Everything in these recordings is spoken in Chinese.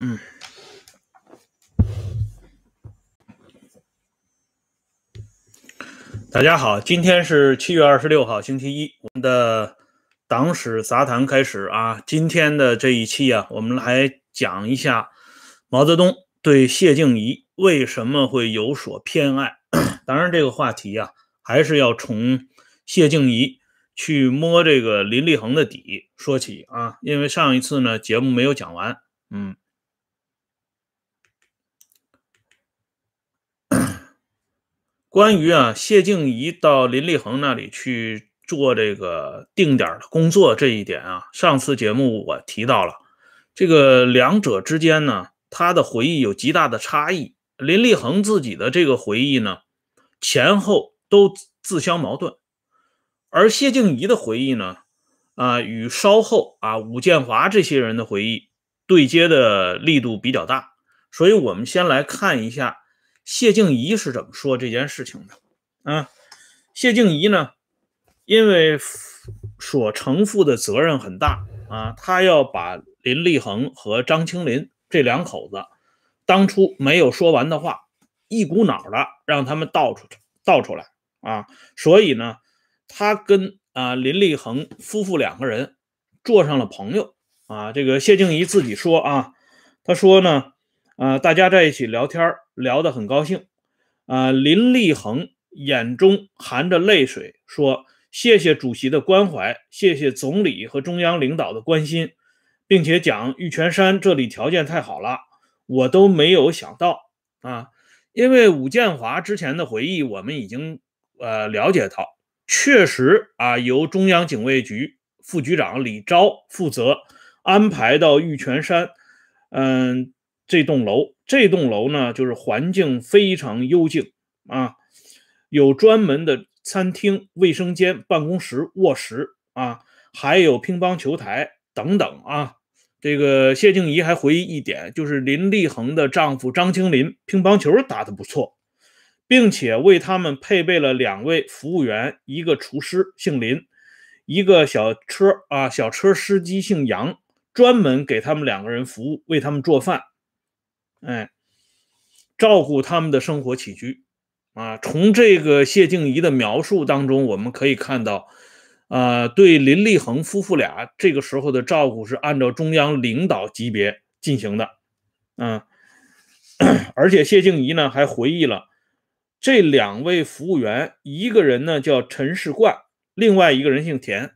嗯，大家好，今天是七月二十六号，星期一，我们的党史杂谈开始啊。今天的这一期啊，我们来讲一下毛泽东对谢静怡为什么会有所偏爱。当然，这个话题啊，还是要从谢静怡去摸这个林立恒的底说起啊，因为上一次呢节目没有讲完，嗯。关于啊，谢静怡到林立恒那里去做这个定点的工作这一点啊，上次节目我提到了，这个两者之间呢，他的回忆有极大的差异。林立恒自己的这个回忆呢，前后都自相矛盾，而谢静怡的回忆呢，啊，与稍后啊武建华这些人的回忆对接的力度比较大，所以我们先来看一下。谢静怡是怎么说这件事情的？啊，谢静怡呢，因为所承负的责任很大啊，他要把林立恒和张青林这两口子当初没有说完的话，一股脑的让他们倒出倒出来啊，所以呢，他跟啊林立恒夫妇两个人做上了朋友啊。这个谢静怡自己说啊，他说呢。啊，大家在一起聊天聊得很高兴。啊，林立恒眼中含着泪水说：“谢谢主席的关怀，谢谢总理和中央领导的关心，并且讲玉泉山这里条件太好了，我都没有想到啊。因为武建华之前的回忆，我们已经呃了解到，确实啊，由中央警卫局副局长李钊负责安排到玉泉山，嗯。”这栋楼，这栋楼呢，就是环境非常幽静啊，有专门的餐厅、卫生间、办公室、卧室啊，还有乒乓球台等等啊。这个谢静怡还回忆一点，就是林立恒的丈夫张青林乒乓球打得不错，并且为他们配备了两位服务员，一个厨师姓林，一个小车啊小车司机姓杨，专门给他们两个人服务，为他们做饭。哎，照顾他们的生活起居啊！从这个谢静怡的描述当中，我们可以看到，啊，对林立恒夫妇俩这个时候的照顾是按照中央领导级别进行的，嗯，而且谢静怡呢还回忆了这两位服务员，一个人呢叫陈世冠，另外一个人姓田，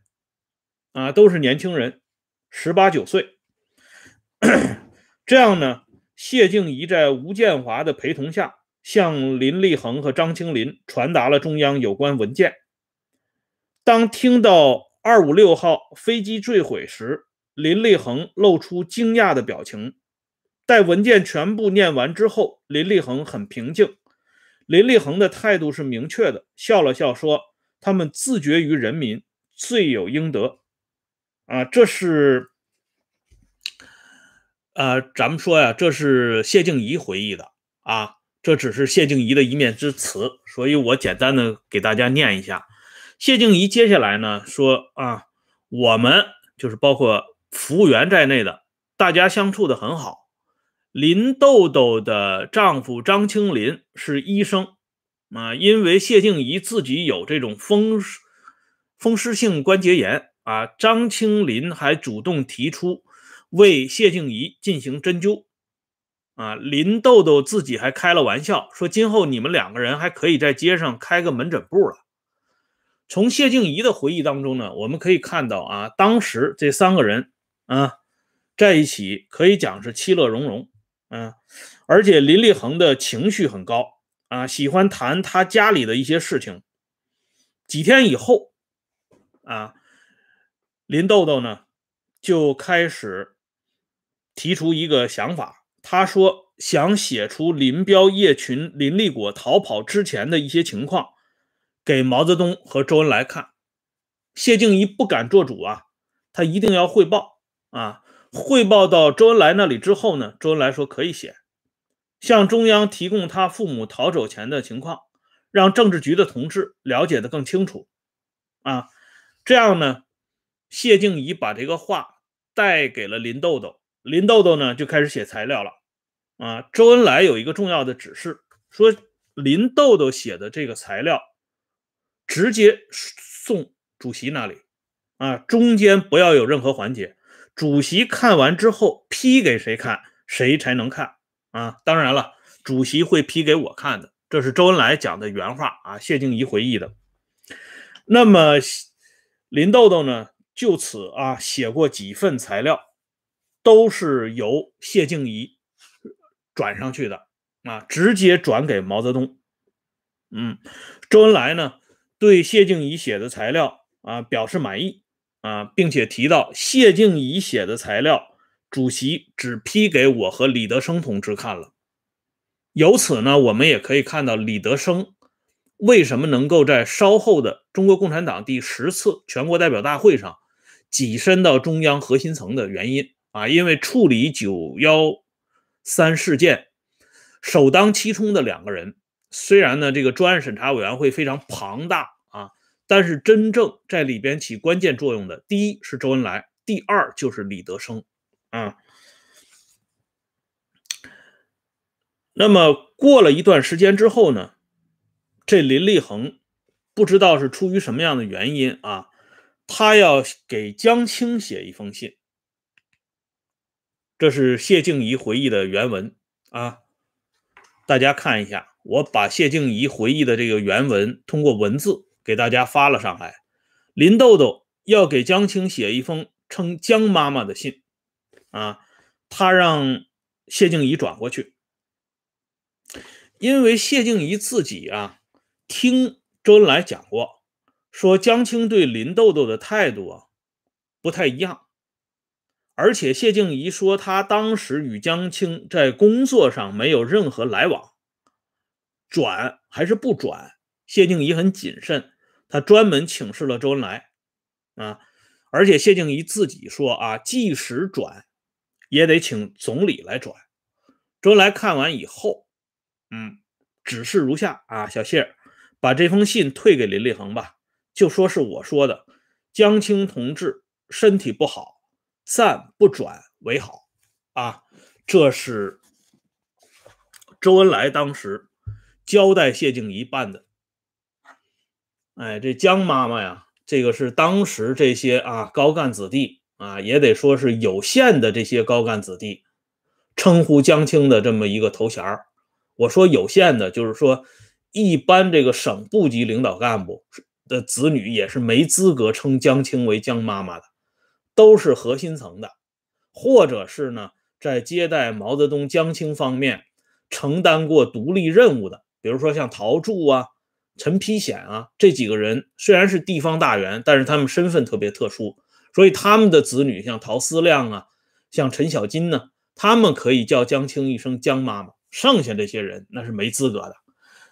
啊，都是年轻人，十八九岁，这样呢。谢静怡在吴建华的陪同下，向林立恒和张青林传达了中央有关文件。当听到二五六号飞机坠毁时，林立恒露出惊讶的表情。待文件全部念完之后，林立恒很平静。林立恒的态度是明确的，笑了笑说：“他们自绝于人民，罪有应得。”啊，这是。呃，咱们说呀，这是谢静怡回忆的啊，这只是谢静怡的一面之词，所以我简单的给大家念一下。谢静怡接下来呢说啊，我们就是包括服务员在内的，大家相处的很好。林豆豆的丈夫张青林是医生啊，因为谢静怡自己有这种风风湿性关节炎啊，张青林还主动提出。为谢静怡进行针灸，啊，林豆豆自己还开了玩笑，说今后你们两个人还可以在街上开个门诊部了。从谢静怡的回忆当中呢，我们可以看到啊，当时这三个人啊在一起可以讲是其乐融融，嗯，而且林立恒的情绪很高啊，喜欢谈他家里的一些事情。几天以后啊，林豆豆呢就开始。提出一个想法，他说想写出林彪、叶群、林立果逃跑之前的一些情况，给毛泽东和周恩来看。谢静怡不敢做主啊，他一定要汇报啊。汇报到周恩来那里之后呢，周恩来说可以写，向中央提供他父母逃走前的情况，让政治局的同志了解的更清楚啊。这样呢，谢静怡把这个话带给了林豆豆。林豆豆呢就开始写材料了。啊，周恩来有一个重要的指示，说林豆豆写的这个材料直接送主席那里，啊，中间不要有任何环节。主席看完之后批给谁看，谁才能看。啊，当然了，主席会批给我看的。这是周恩来讲的原话啊，谢静怡回忆的。那么林豆豆呢，就此啊写过几份材料，都是由谢静怡。转上去的啊，直接转给毛泽东。嗯，周恩来呢对谢静怡写的材料啊表示满意啊，并且提到谢静怡写的材料，主席只批给我和李德生同志看了。由此呢，我们也可以看到李德生为什么能够在稍后的中国共产党第十次全国代表大会上跻身到中央核心层的原因啊，因为处理九幺。三事件首当其冲的两个人，虽然呢这个专案审查委员会非常庞大啊，但是真正在里边起关键作用的，第一是周恩来，第二就是李德生啊。那么过了一段时间之后呢，这林立恒不知道是出于什么样的原因啊，他要给江青写一封信。这是谢静怡回忆的原文啊，大家看一下，我把谢静怡回忆的这个原文通过文字给大家发了上来。林豆豆要给江青写一封称江妈妈的信啊，他让谢静怡转过去，因为谢静怡自己啊听周恩来讲过，说江青对林豆豆的态度啊不太一样。而且谢静怡说，他当时与江青在工作上没有任何来往，转还是不转？谢静怡很谨慎，他专门请示了周恩来啊。而且谢静怡自己说啊，即使转，也得请总理来转。周恩来看完以后，嗯，指示如下啊，小谢，把这封信退给林立恒吧，就说是我说的，江青同志身体不好。暂不转为好啊！这是周恩来当时交代谢静怡办的。哎，这江妈妈呀，这个是当时这些啊高干子弟啊，也得说是有限的这些高干子弟称呼江青的这么一个头衔我说有限的，就是说一般这个省部级领导干部的子女也是没资格称江青为江妈妈的。都是核心层的，或者是呢，在接待毛泽东、江青方面承担过独立任务的，比如说像陶铸啊、陈丕显啊这几个人，虽然是地方大员，但是他们身份特别特殊，所以他们的子女像陶思亮啊、像陈小金呢，他们可以叫江青一声江妈妈。剩下这些人那是没资格的。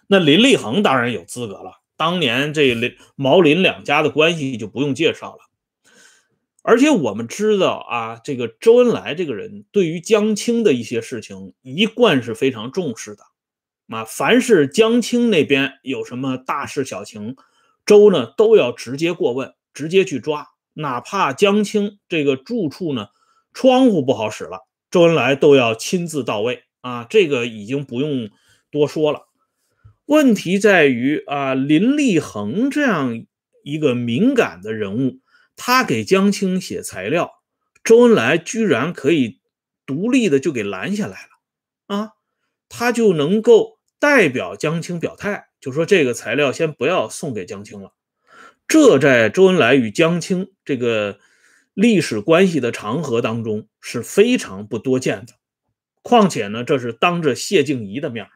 那林立恒当然有资格了，当年这林毛林两家的关系就不用介绍了。而且我们知道啊，这个周恩来这个人对于江青的一些事情一贯是非常重视的，啊，凡是江青那边有什么大事小情，周呢都要直接过问，直接去抓，哪怕江青这个住处呢窗户不好使了，周恩来都要亲自到位啊，这个已经不用多说了。问题在于啊，林立恒这样一个敏感的人物。他给江青写材料，周恩来居然可以独立的就给拦下来了啊！他就能够代表江青表态，就说这个材料先不要送给江青了。这在周恩来与江青这个历史关系的长河当中是非常不多见的。况且呢，这是当着谢静怡的面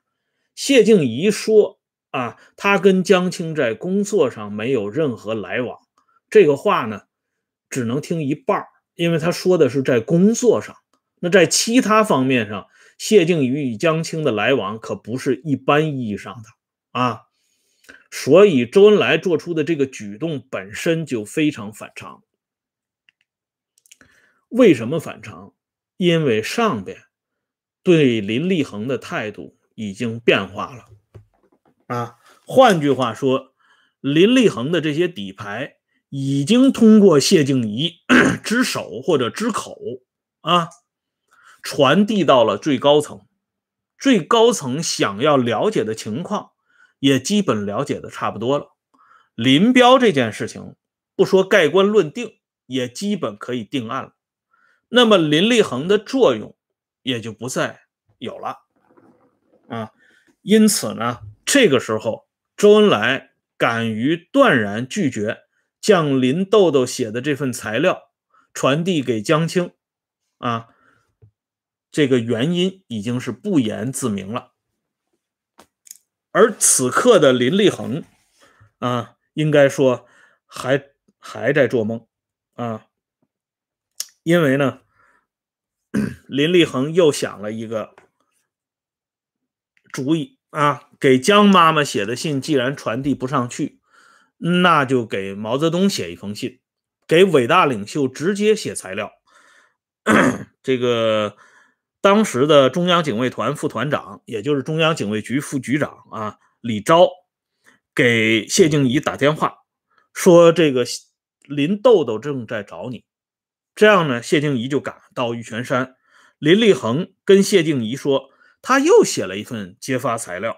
谢静怡说啊，他跟江青在工作上没有任何来往，这个话呢。只能听一半因为他说的是在工作上，那在其他方面上，谢静怡与江青的来往可不是一般意义上的啊，所以周恩来做出的这个举动本身就非常反常。为什么反常？因为上边对林立恒的态度已经变化了啊，换句话说，林立恒的这些底牌。已经通过谢静怡 之手或者之口啊，传递到了最高层，最高层想要了解的情况也基本了解的差不多了。林彪这件事情，不说盖棺论定，也基本可以定案了。那么林立恒的作用也就不再有了啊。因此呢，这个时候周恩来敢于断然拒绝将林豆豆写的这份材料传递给江青啊，这个原因已经是不言自明了。而此刻的林立恒啊，应该说还还在做梦啊。因为呢，林立恒又想了一个主意啊，给江妈妈写的信既然传递不上去，那就给毛泽东写一封信，给伟大领袖直接写材料。这个当时的中央警卫团副团长，也就是中央警卫局副局长啊，李钊，给谢静怡打电话说：“这个林豆豆正在找你。”这样呢，谢静怡就赶到玉泉山。林立恒跟谢静怡说，他又写了一份揭发材料，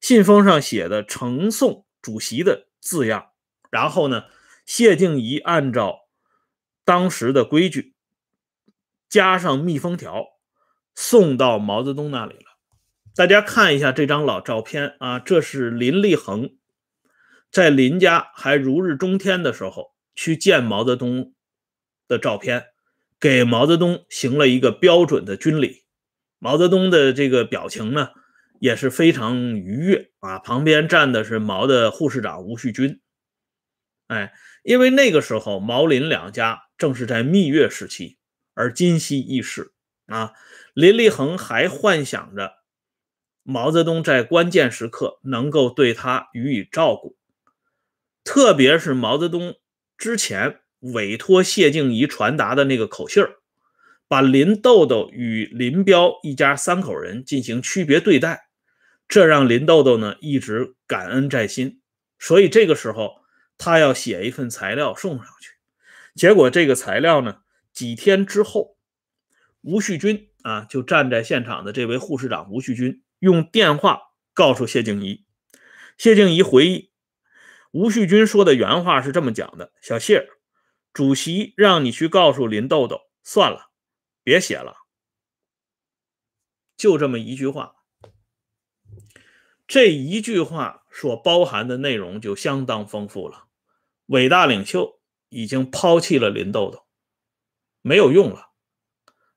信封上写的“呈送主席”的字样。然后呢，谢静怡按照当时的规矩，加上密封条，送到毛泽东那里了。大家看一下这张老照片啊，这是林立恒在林家还如日中天的时候去见毛泽东。的照片给毛泽东行了一个标准的军礼，毛泽东的这个表情呢也是非常愉悦啊。旁边站的是毛的护士长吴旭军，哎，因为那个时候毛林两家正是在蜜月时期，而今夕易逝啊。林立恒还幻想着毛泽东在关键时刻能够对他予以照顾，特别是毛泽东之前。委托谢静怡传达的那个口信儿，把林豆豆与林彪一家三口人进行区别对待，这让林豆豆呢一直感恩在心。所以这个时候他要写一份材料送上去。结果这个材料呢，几天之后，吴旭军啊就站在现场的这位护士长吴旭军用电话告诉谢静怡。谢静怡回忆，吴旭军说的原话是这么讲的：“小谢。”主席让你去告诉林豆豆，算了，别写了，就这么一句话。这一句话所包含的内容就相当丰富了。伟大领袖已经抛弃了林豆豆，没有用了，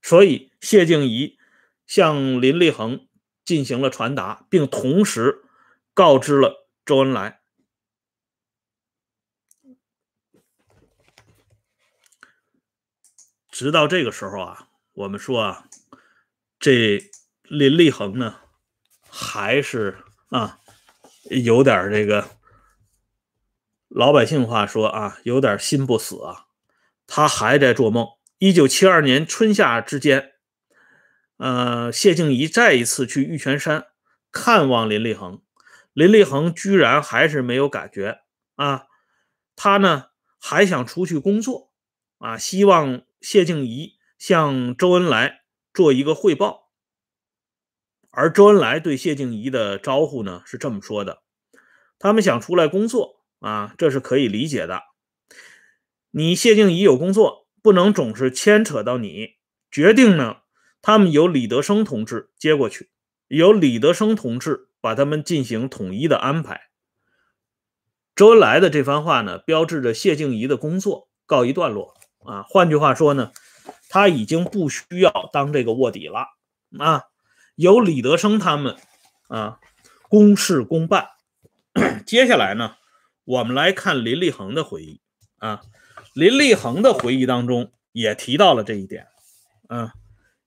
所以谢静怡向林立恒进行了传达，并同时告知了周恩来。直到这个时候啊，我们说啊，这林立恒呢，还是啊，有点这个老百姓话说啊，有点心不死啊，他还在做梦。一九七二年春夏之间，呃，谢静怡再一次去玉泉山看望林立恒，林立恒居然还是没有感觉啊，他呢还想出去工作啊，希望。谢静怡向周恩来做一个汇报，而周恩来对谢静怡的招呼呢是这么说的：他们想出来工作啊，这是可以理解的。你谢静怡有工作，不能总是牵扯到你。决定呢，他们由李德生同志接过去，由李德生同志把他们进行统一的安排。周恩来的这番话呢，标志着谢静怡的工作告一段落。啊，换句话说呢，他已经不需要当这个卧底了啊，由李德生他们啊公事公办。接下来呢，我们来看林立恒的回忆啊，林立恒的回忆当中也提到了这一点。啊，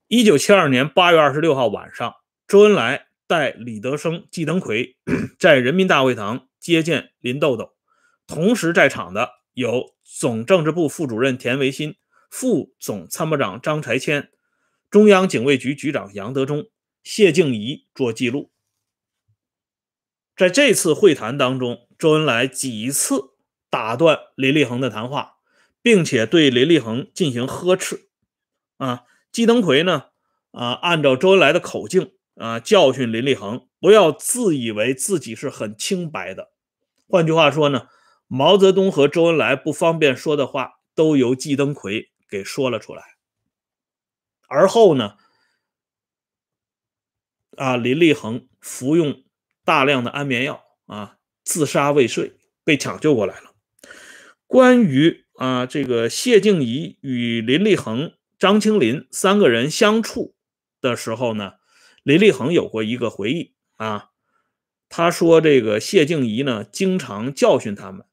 一九七二年八月二十六号晚上，周恩来带李德生、季登奎 在人民大会堂接见林豆豆，同时在场的。有总政治部副主任田维新、副总参谋长张才千、中央警卫局局长杨德忠、谢静怡做记录。在这次会谈当中，周恩来几次打断林立恒的谈话，并且对林立恒进行呵斥。啊，季登奎呢，啊，按照周恩来的口径啊，教训林立恒，不要自以为自己是很清白的。换句话说呢，毛泽东和周恩来不方便说的话，都由季登奎给说了出来。而后呢，啊，林立恒服用大量的安眠药啊，自杀未遂，被抢救过来了。关于啊，这个谢静怡与林立恒、张青林三个人相处。的时候呢，林立恒有过一个回忆啊，他说这个谢静怡呢经常教训他们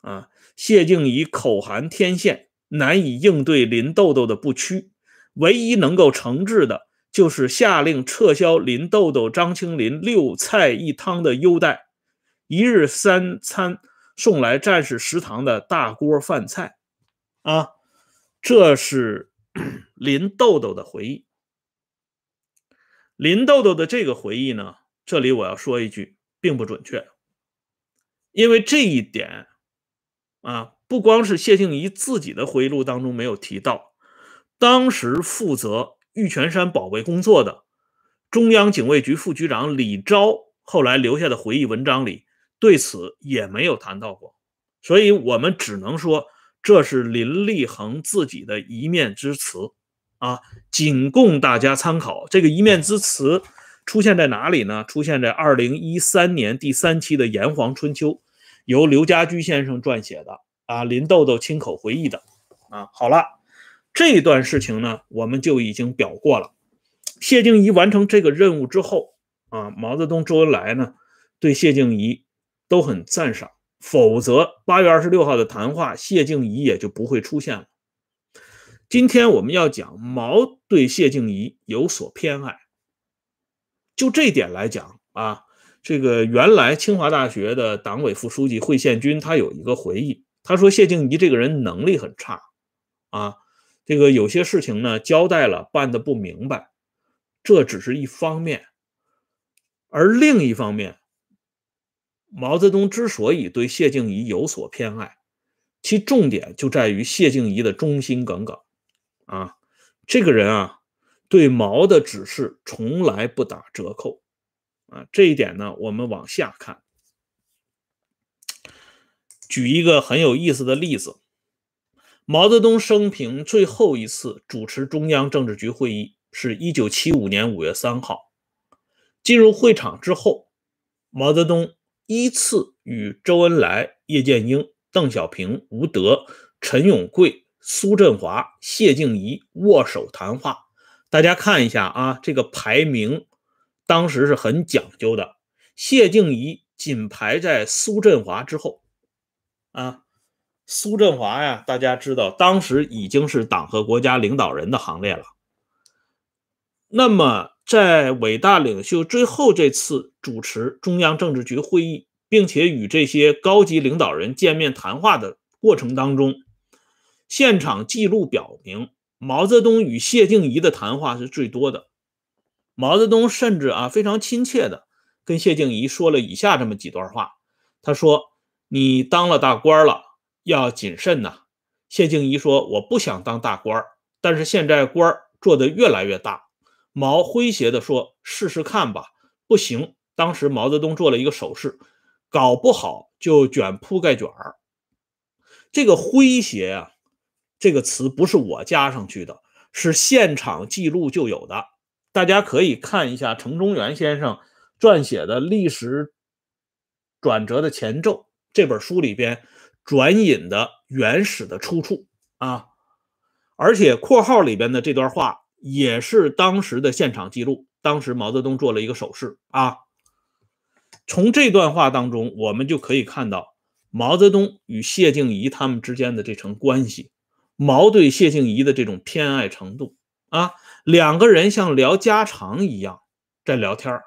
啊，谢静怡口含天线，难以应对林豆豆的不屈，唯一能够惩治的就是下令撤销林豆豆、张青林六菜一汤的优待，一日三餐送来战士食堂的大锅饭菜啊，这是 林豆豆的回忆。林豆豆的这个回忆呢，这里我要说一句，并不准确，因为这一点啊，不光是谢静怡自己的回忆录当中没有提到，当时负责玉泉山保卫工作的中央警卫局副局长李钊后来留下的回忆文章里，对此也没有谈到过，所以我们只能说这是林立恒自己的一面之词。啊，仅供大家参考。这个一面之词出现在哪里呢？出现在二零一三年第三期的《炎黄春秋》，由刘家驹先生撰写的啊，林豆豆亲口回忆的啊。好了，这段事情呢，我们就已经表过了。谢静怡完成这个任务之后啊，毛泽东、周恩来呢，对谢静怡都很赞赏，否则八月二十六号的谈话，谢静怡也就不会出现了。今天我们要讲毛对谢静怡有所偏爱，就这点来讲啊，这个原来清华大学的党委副书记惠宪军他有一个回忆，他说谢静怡这个人能力很差啊，这个有些事情呢交代了办的不明白，这只是一方面，而另一方面，毛泽东之所以对谢静怡有所偏爱，其重点就在于谢静怡的忠心耿耿。啊，这个人啊，对毛的指示从来不打折扣啊。这一点呢，我们往下看。举一个很有意思的例子：毛泽东生平最后一次主持中央政治局会议是一九七五年五月三号。进入会场之后，毛泽东依次与周恩来、叶剑英、邓小平、吴德、陈永贵。苏振华、谢静怡握手谈话，大家看一下啊，这个排名当时是很讲究的。谢静怡仅排在苏振华之后啊。苏振华呀，大家知道，当时已经是党和国家领导人的行列了。那么，在伟大领袖最后这次主持中央政治局会议，并且与这些高级领导人见面谈话的过程当中，现场记录表明，毛泽东与谢静怡的谈话是最多的。毛泽东甚至啊非常亲切的跟谢静怡说了以下这么几段话。他说：“你当了大官了，要谨慎呐。”谢静怡说：“我不想当大官儿，但是现在官儿做得越来越大。”毛诙谐地说：“试试看吧。”不行，当时毛泽东做了一个手势，搞不好就卷铺盖卷儿。这个诙谐呀。这个词不是我加上去的，是现场记录就有的。大家可以看一下程中原先生撰写的《历史转折的前奏》这本书里边转引的原始的出处啊，而且括号里边的这段话也是当时的现场记录。当时毛泽东做了一个手势啊，从这段话当中，我们就可以看到毛泽东与谢静怡他们之间的这层关系。毛对谢静怡的这种偏爱程度啊，两个人像聊家常一样在聊天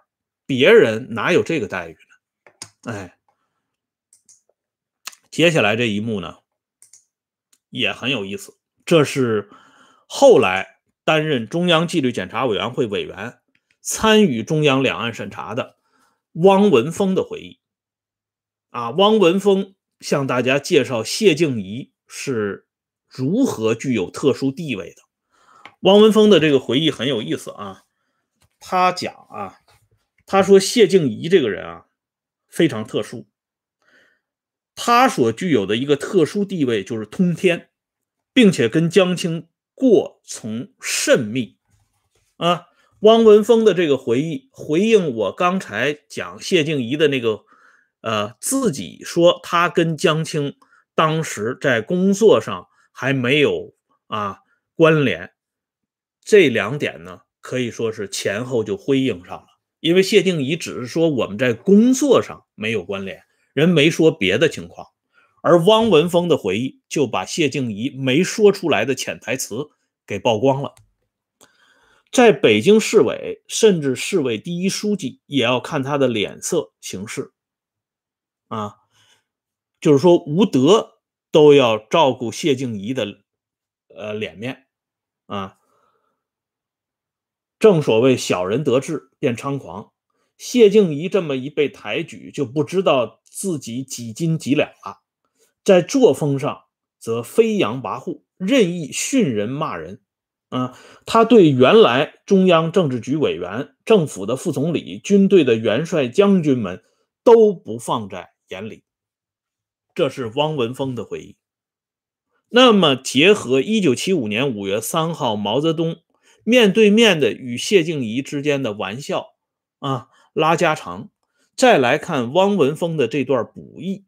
别人哪有这个待遇呢？哎，接下来这一幕呢也很有意思，这是后来担任中央纪律检查委员会委员、参与中央两岸审查的汪文峰的回忆啊。汪文峰向大家介绍谢静怡是。如何具有特殊地位的？汪文峰的这个回忆很有意思啊，他讲啊，他说谢静怡这个人啊非常特殊，他所具有的一个特殊地位就是通天，并且跟江青过从甚密啊。汪文峰的这个回忆回应我刚才讲谢静怡的那个，呃，自己说他跟江青当时在工作上还没有啊关联，这两点呢可以说是前后就辉映上了。因为谢静怡只是说我们在工作上没有关联，人没说别的情况，而汪文峰的回忆就把谢静怡没说出来的潜台词给曝光了。在北京市委，甚至市委第一书记也要看他的脸色行事，啊，就是说吴德都要照顾谢静怡的呃脸面，啊，正所谓小人得志便猖狂，谢静怡这么一被抬举，就不知道自己几斤几两了，在作风上则飞扬跋扈，任意训人骂人。啊，他对原来中央政治局委员、政府的副总理、军队的元帅、将军们都不放在眼里。这是汪文峰的回忆。那么，结合一九七五年五月三号毛泽东面对面的与谢静怡之间的玩笑啊拉家常，再来看汪文峰的这段补忆，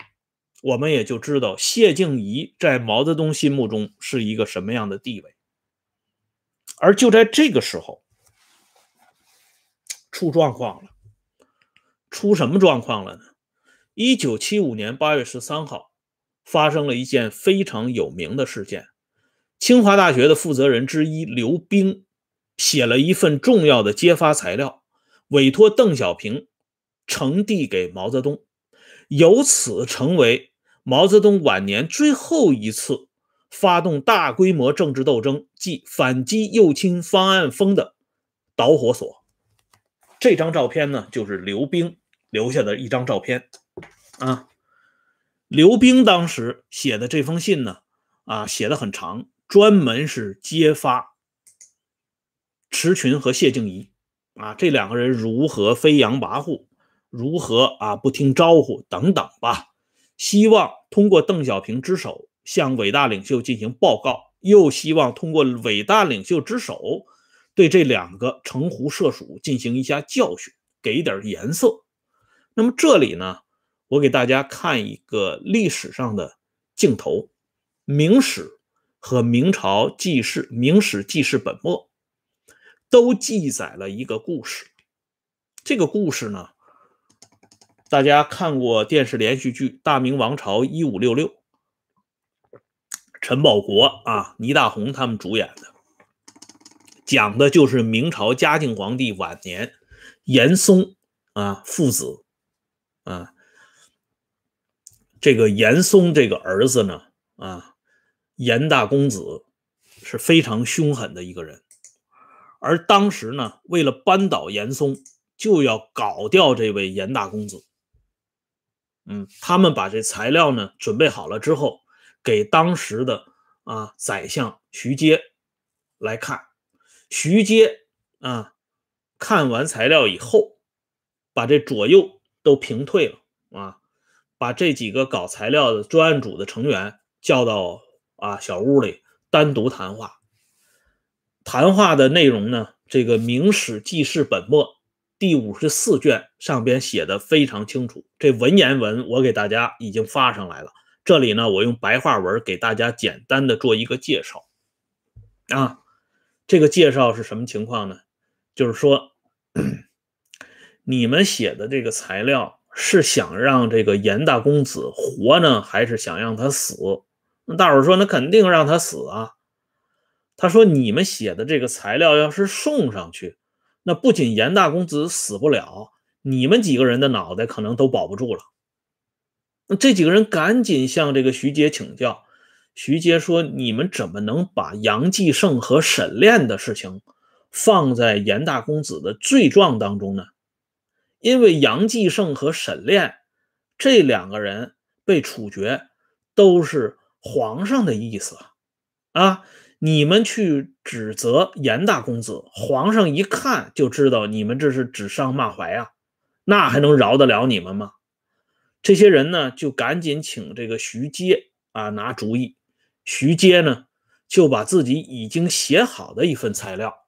我们也就知道谢静怡在毛泽东心目中是一个什么样的地位。而就在这个时候，出状况了。出什么状况了呢？一九七五年八月十三号，发生了一件非常有名的事件。清华大学的负责人之一刘冰写了一份重要的揭发材料，委托邓小平呈递给毛泽东，由此成为毛泽东晚年最后一次。发动大规模政治斗争，即反击右倾方案风的导火索。这张照片呢，就是刘冰留下的一张照片啊。刘冰当时写的这封信呢，啊，写的很长，专门是揭发池群和谢静怡啊这两个人如何飞扬跋扈，如何啊不听招呼等等吧。希望通过邓小平之手。向伟大领袖进行报告，又希望通过伟大领袖之手，对这两个城狐社鼠进行一下教训，给点颜色。那么这里呢，我给大家看一个历史上的镜头，《明史》和《明朝记事》《明史记事本末》都记载了一个故事。这个故事呢，大家看过电视连续剧《大明王朝一五六六》。陈宝国啊，倪大红他们主演的，讲的就是明朝嘉靖皇帝晚年，严嵩啊父子啊，这个严嵩这个儿子呢啊，严大公子是非常凶狠的一个人，而当时呢，为了扳倒严嵩，就要搞掉这位严大公子。嗯，他们把这材料呢准备好了之后。给当时的啊宰相徐阶来看，徐阶啊看完材料以后，把这左右都平退了啊，把这几个搞材料的专案组的成员叫到啊小屋里单独谈话。谈话的内容呢，这个《明史记事本末》第五十四卷上边写的非常清楚，这文言文我给大家已经发上来了。这里呢，我用白话文给大家简单的做一个介绍啊。这个介绍是什么情况呢？就是说，你们写的这个材料是想让这个严大公子活呢，还是想让他死？那大伙说，那肯定让他死啊。他说，你们写的这个材料要是送上去，那不仅严大公子死不了，你们几个人的脑袋可能都保不住了。那这几个人赶紧向这个徐阶请教。徐阶说：“你们怎么能把杨继盛和沈炼的事情放在严大公子的罪状当中呢？因为杨继盛和沈炼这两个人被处决，都是皇上的意思啊！你们去指责严大公子，皇上一看就知道你们这是指桑骂槐啊，那还能饶得了你们吗？这些人呢，就赶紧请这个徐阶啊拿主意。徐阶呢，就把自己已经写好的一份材料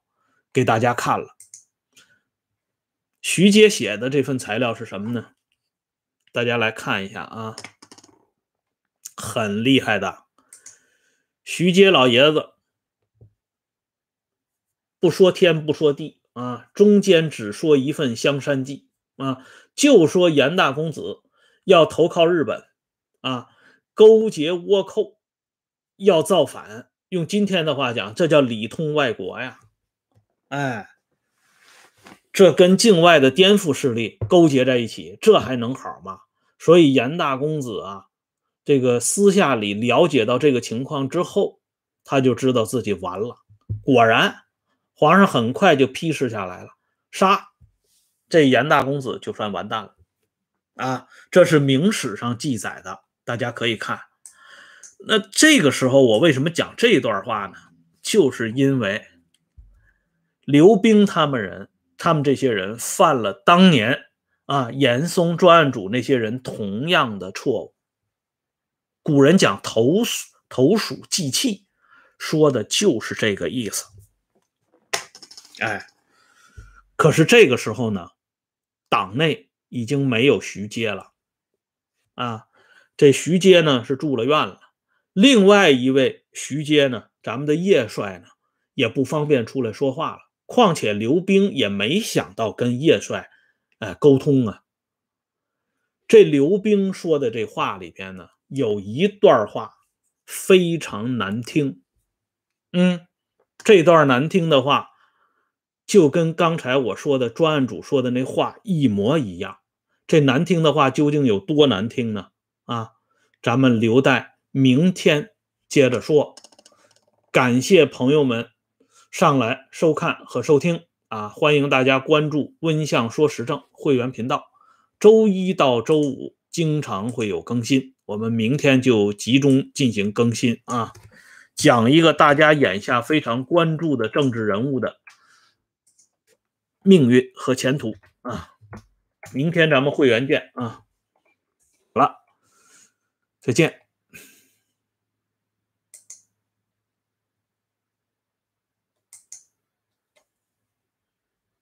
给大家看了。徐阶写的这份材料是什么呢？大家来看一下啊，很厉害的。徐阶老爷子不说天不说地啊，中间只说一份香山记啊，就说严大公子要投靠日本啊，勾结倭寇，要造反。用今天的话讲，这叫里通外国呀！哎，这跟境外的颠覆势力勾结在一起，这还能好吗？所以严大公子啊，这个私下里了解到这个情况之后，他就知道自己完了。果然，皇上很快就批示下来了，杀这严大公子就算完蛋了。啊，这是明史上记载的，大家可以看。那这个时候我为什么讲这段话呢？就是因为刘冰他们人，他们这些人犯了当年。啊，严嵩专案组那些人同样的错误。古人讲投鼠投鼠忌器，说的就是这个意思。哎，可是这个时候呢，党内已经没有徐阶了。啊，这徐阶呢是住了院了。另外一位徐阶呢，咱们的叶帅呢也不方便出来说话了。况且刘冰也没想到跟叶帅。哎，沟通啊！这刘冰说的这话里边呢，有一段话非常难听。嗯，这段难听的话，就跟刚才我说的专案组说的那话一模一样。这难听的话究竟有多难听呢？啊，咱们留待明天接着说。感谢朋友们上来收看和收听。啊，欢迎大家关注“温相说时政”会员频道，周一到周五经常会有更新。我们明天就集中进行更新啊，讲一个大家眼下非常关注的政治人物的命运和前途啊。明天咱们会员见啊，好了，再见。